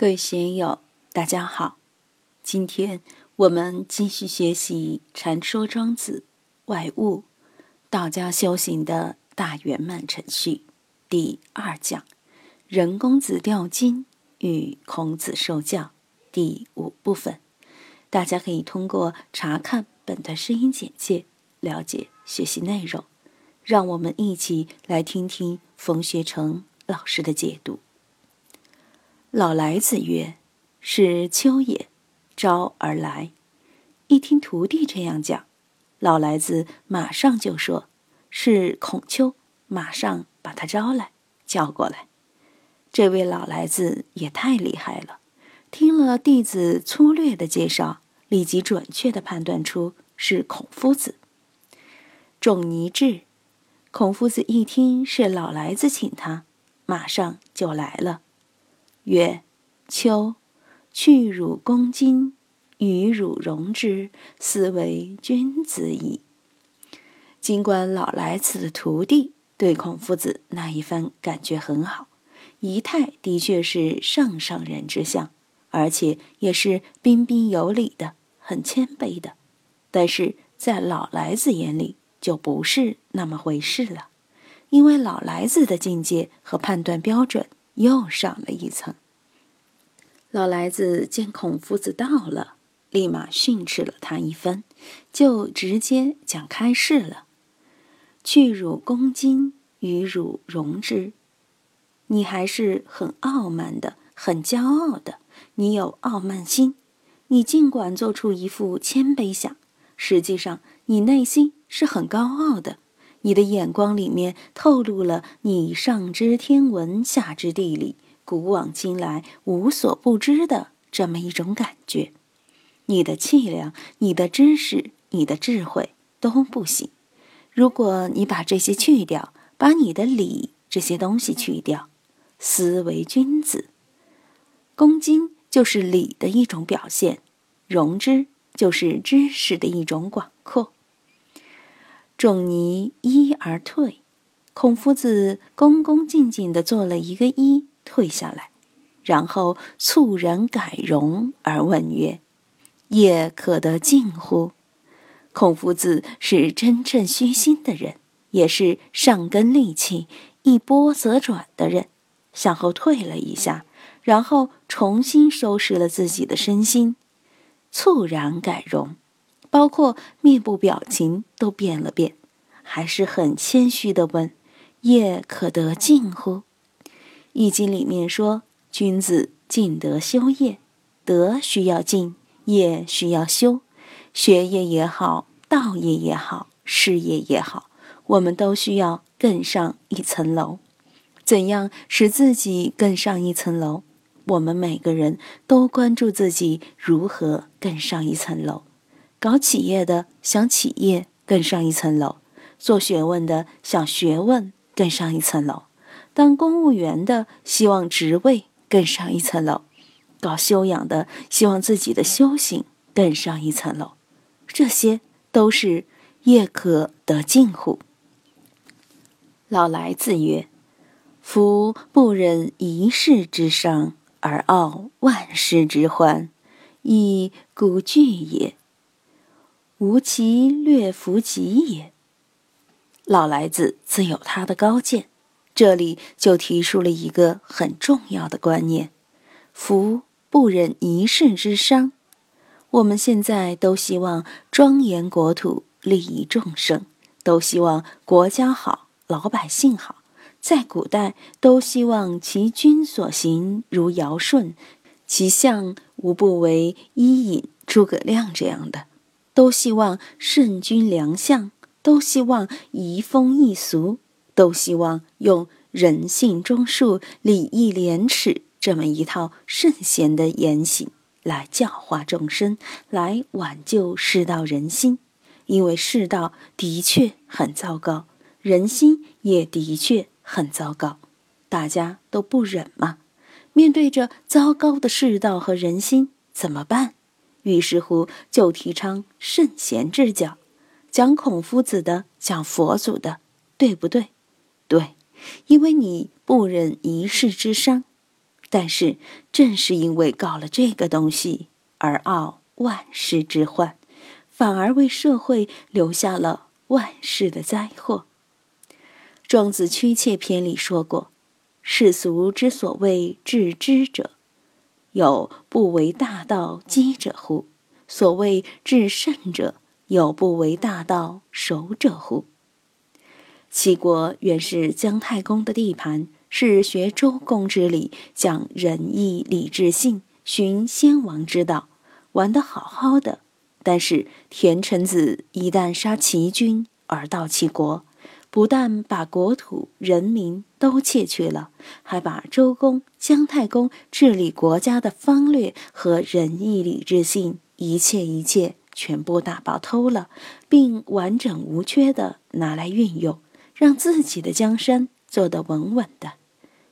各位学友，大家好。今天我们继续学习《禅说庄子外物》，道家修行的大圆满程序第二讲“人公子钓金与孔子受教”第五部分。大家可以通过查看本段声音简介了解学习内容。让我们一起来听听冯学成老师的解读。老来子曰：“是秋也，招而来。”一听徒弟这样讲，老来子马上就说：“是孔丘，马上把他招来，叫过来。”这位老来子也太厉害了，听了弟子粗略的介绍，立即准确的判断出是孔夫子。仲尼至，孔夫子一听是老来子请他，马上就来了。曰：“秋，去汝攻金，与汝容之，斯为君子矣。”尽管老来子的徒弟对孔夫子那一番感觉很好，仪态的确是上上人之相，而且也是彬彬有礼的，很谦卑的，但是在老来子眼里就不是那么回事了，因为老来子的境界和判断标准。又上了一层。老来子见孔夫子到了，立马训斥了他一番，就直接讲开示了：“去汝恭敬，与汝容之。你还是很傲慢的，很骄傲的。你有傲慢心，你尽管做出一副谦卑相，实际上你内心是很高傲的。”你的眼光里面透露了你上知天文，下知地理，古往今来无所不知的这么一种感觉。你的气量、你的知识、你的智慧都不行。如果你把这些去掉，把你的礼这些东西去掉，思为君子。恭敬就是礼的一种表现，容之就是知识的一种广阔。仲尼揖而退，孔夫子恭恭敬敬地做了一个揖，退下来，然后猝然改容而问曰：“业可得近乎？”孔夫子是真正虚心的人，也是上根利器，一波则转的人，向后退了一下，然后重新收拾了自己的身心，猝然改容。包括面部表情都变了变，还是很谦虚的问：“业可得近乎？”《易经》里面说：“君子尽德修业，德需要尽，业需要修。学业也好，道业也好，事业也好，我们都需要更上一层楼。怎样使自己更上一层楼？我们每个人都关注自己如何更上一层楼。”搞企业的想企业更上一层楼，做学问的想学问更上一层楼，当公务员的希望职位更上一层楼，搞修养的希望自己的修行更上一层楼，这些都是业可得近乎？老来自曰：“夫不忍一世之伤而傲万世之欢，亦古惧也。”吾其略弗及也。老来子自有他的高见，这里就提出了一个很重要的观念：福不忍一世之伤。我们现在都希望庄严国土，利益众生，都希望国家好，老百姓好。在古代，都希望其君所行如尧舜，其相无不为伊尹、诸葛亮这样的。都希望圣君良相，都希望移风易俗，都希望用人性忠恕、礼义廉耻这么一套圣贤的言行来教化众生，来挽救世道人心。因为世道的确很糟糕，人心也的确很糟糕，大家都不忍嘛。面对着糟糕的世道和人心，怎么办？于是乎，就提倡圣贤之教，讲孔夫子的，讲佛祖的，对不对？对，因为你不忍一世之伤，但是正是因为搞了这个东西而傲万世之患，反而为社会留下了万世的灾祸。庄子屈切篇里说过：“世俗之所谓致知者，有不为大道积者乎？所谓至圣者，有不为大道守者乎？”齐国原是姜太公的地盘，是学周公之礼，讲仁义礼智信，循先王之道，玩得好好的。但是田成子一旦杀齐军而到齐国，不但把国土人民都窃去了，还把周公姜太公治理国家的方略和仁义礼智信一切一切全部打包偷了，并完整无缺的拿来运用。让自己的江山做得稳稳的，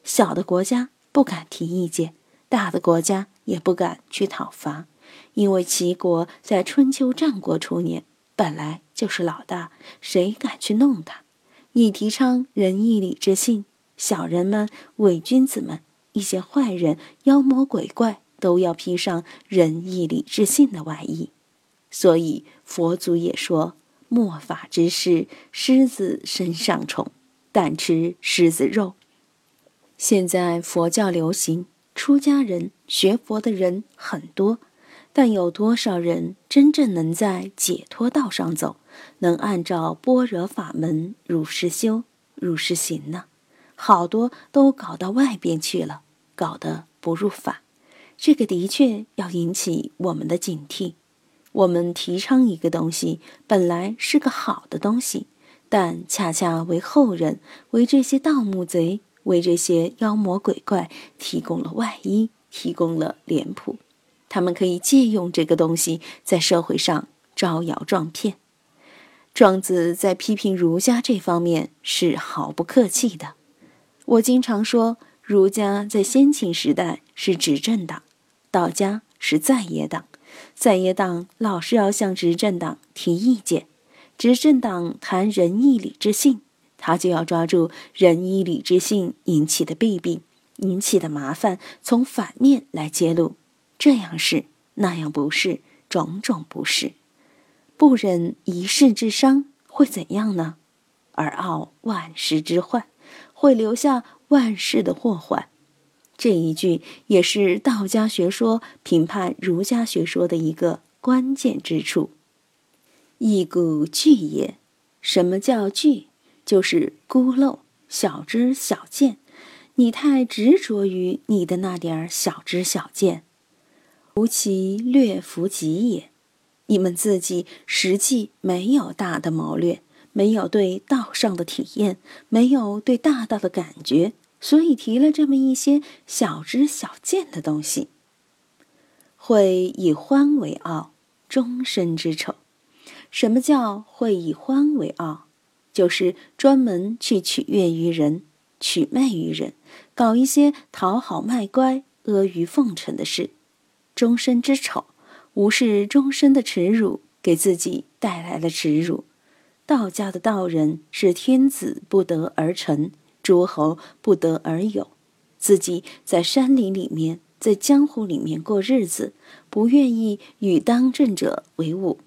小的国家不敢提意见，大的国家也不敢去讨伐，因为齐国在春秋战国初年本来就是老大，谁敢去弄他？一提倡仁义礼智信，小人们、伪君子们、一些坏人、妖魔鬼怪都要披上仁义礼智信的外衣，所以佛祖也说。末法之事，狮子身上虫，但吃狮子肉。现在佛教流行，出家人学佛的人很多，但有多少人真正能在解脱道上走，能按照般若法门如是修、如是行呢？好多都搞到外边去了，搞得不入法。这个的确要引起我们的警惕。我们提倡一个东西，本来是个好的东西，但恰恰为后人、为这些盗墓贼、为这些妖魔鬼怪提供了外衣，提供了脸谱。他们可以借用这个东西，在社会上招摇撞骗。庄子在批评儒家这方面是毫不客气的。我经常说，儒家在先秦时代是执政党，道家是在野党。在野党老是要向执政党提意见，执政党谈仁义礼智信，他就要抓住仁义礼智信引起的弊病、引起的麻烦，从反面来揭露，这样是那样不是，种种不是，不忍一世之伤会怎样呢？而傲万世之患，会留下万世的祸患。这一句也是道家学说评判儒家学说的一个关键之处。一古巨也，什么叫巨？就是孤陋、小知小见。你太执着于你的那点儿小知小见，无其略弗及也。你们自己实际没有大的谋略，没有对道上的体验，没有对大道的感觉。所以提了这么一些小知小见的东西，会以欢为傲，终身之丑。什么叫会以欢为傲？就是专门去取悦于人，取媚于人，搞一些讨好卖乖、阿谀奉承的事。终身之丑，无视终身的耻辱，给自己带来了耻辱。道家的道人是天子不得而臣。诸侯不得而有，自己在山林里面，在江湖里面过日子，不愿意与当政者为伍。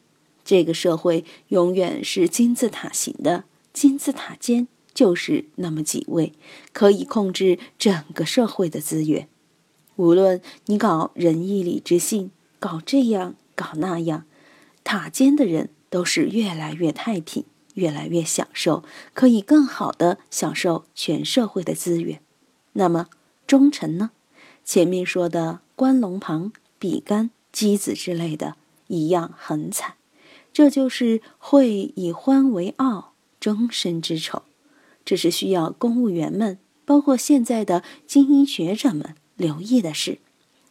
这个社会永远是金字塔形的，金字塔尖就是那么几位，可以控制整个社会的资源。无论你搞仁义礼智信，搞这样搞那样，塔尖的人都是越来越太平。越来越享受，可以更好的享受全社会的资源。那么忠臣呢？前面说的关龙旁、比干、箕子之类的，一样很惨。这就是会以欢为傲，终身之丑。这是需要公务员们，包括现在的精英学者们留意的事。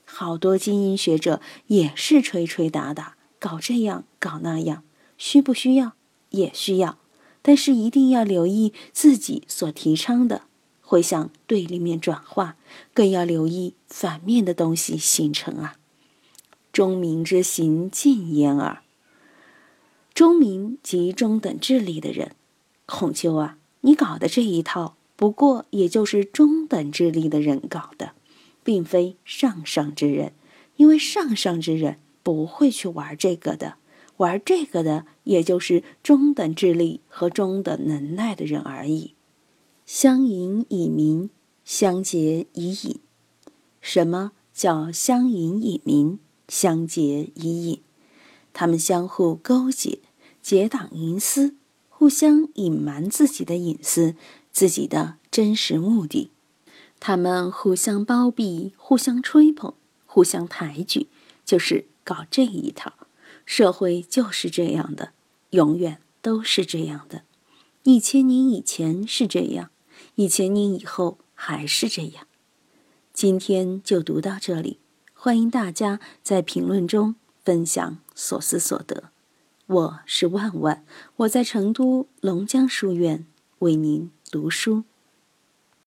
好多精英学者也是吹吹打打，搞这样搞那样，需不需要？也需要，但是一定要留意自己所提倡的会向对立面转化，更要留意反面的东西形成啊。忠民之行尽焉耳。忠民即中等智力的人，孔丘啊，你搞的这一套，不过也就是中等智力的人搞的。并非上上之人，因为上上之人不会去玩这个的。玩这个的，也就是中等智力和中等能耐的人而已。相隐以明，相结以隐。什么叫相隐以明，相结以隐？他们相互勾结，结党营私，互相隐瞒自己的隐私、自己的真实目的。他们互相包庇，互相吹捧，互相抬举，就是搞这一套。社会就是这样的，永远都是这样的。一千年以前是这样，一千年以后还是这样。今天就读到这里，欢迎大家在评论中分享所思所得。我是万万，我在成都龙江书院为您读书。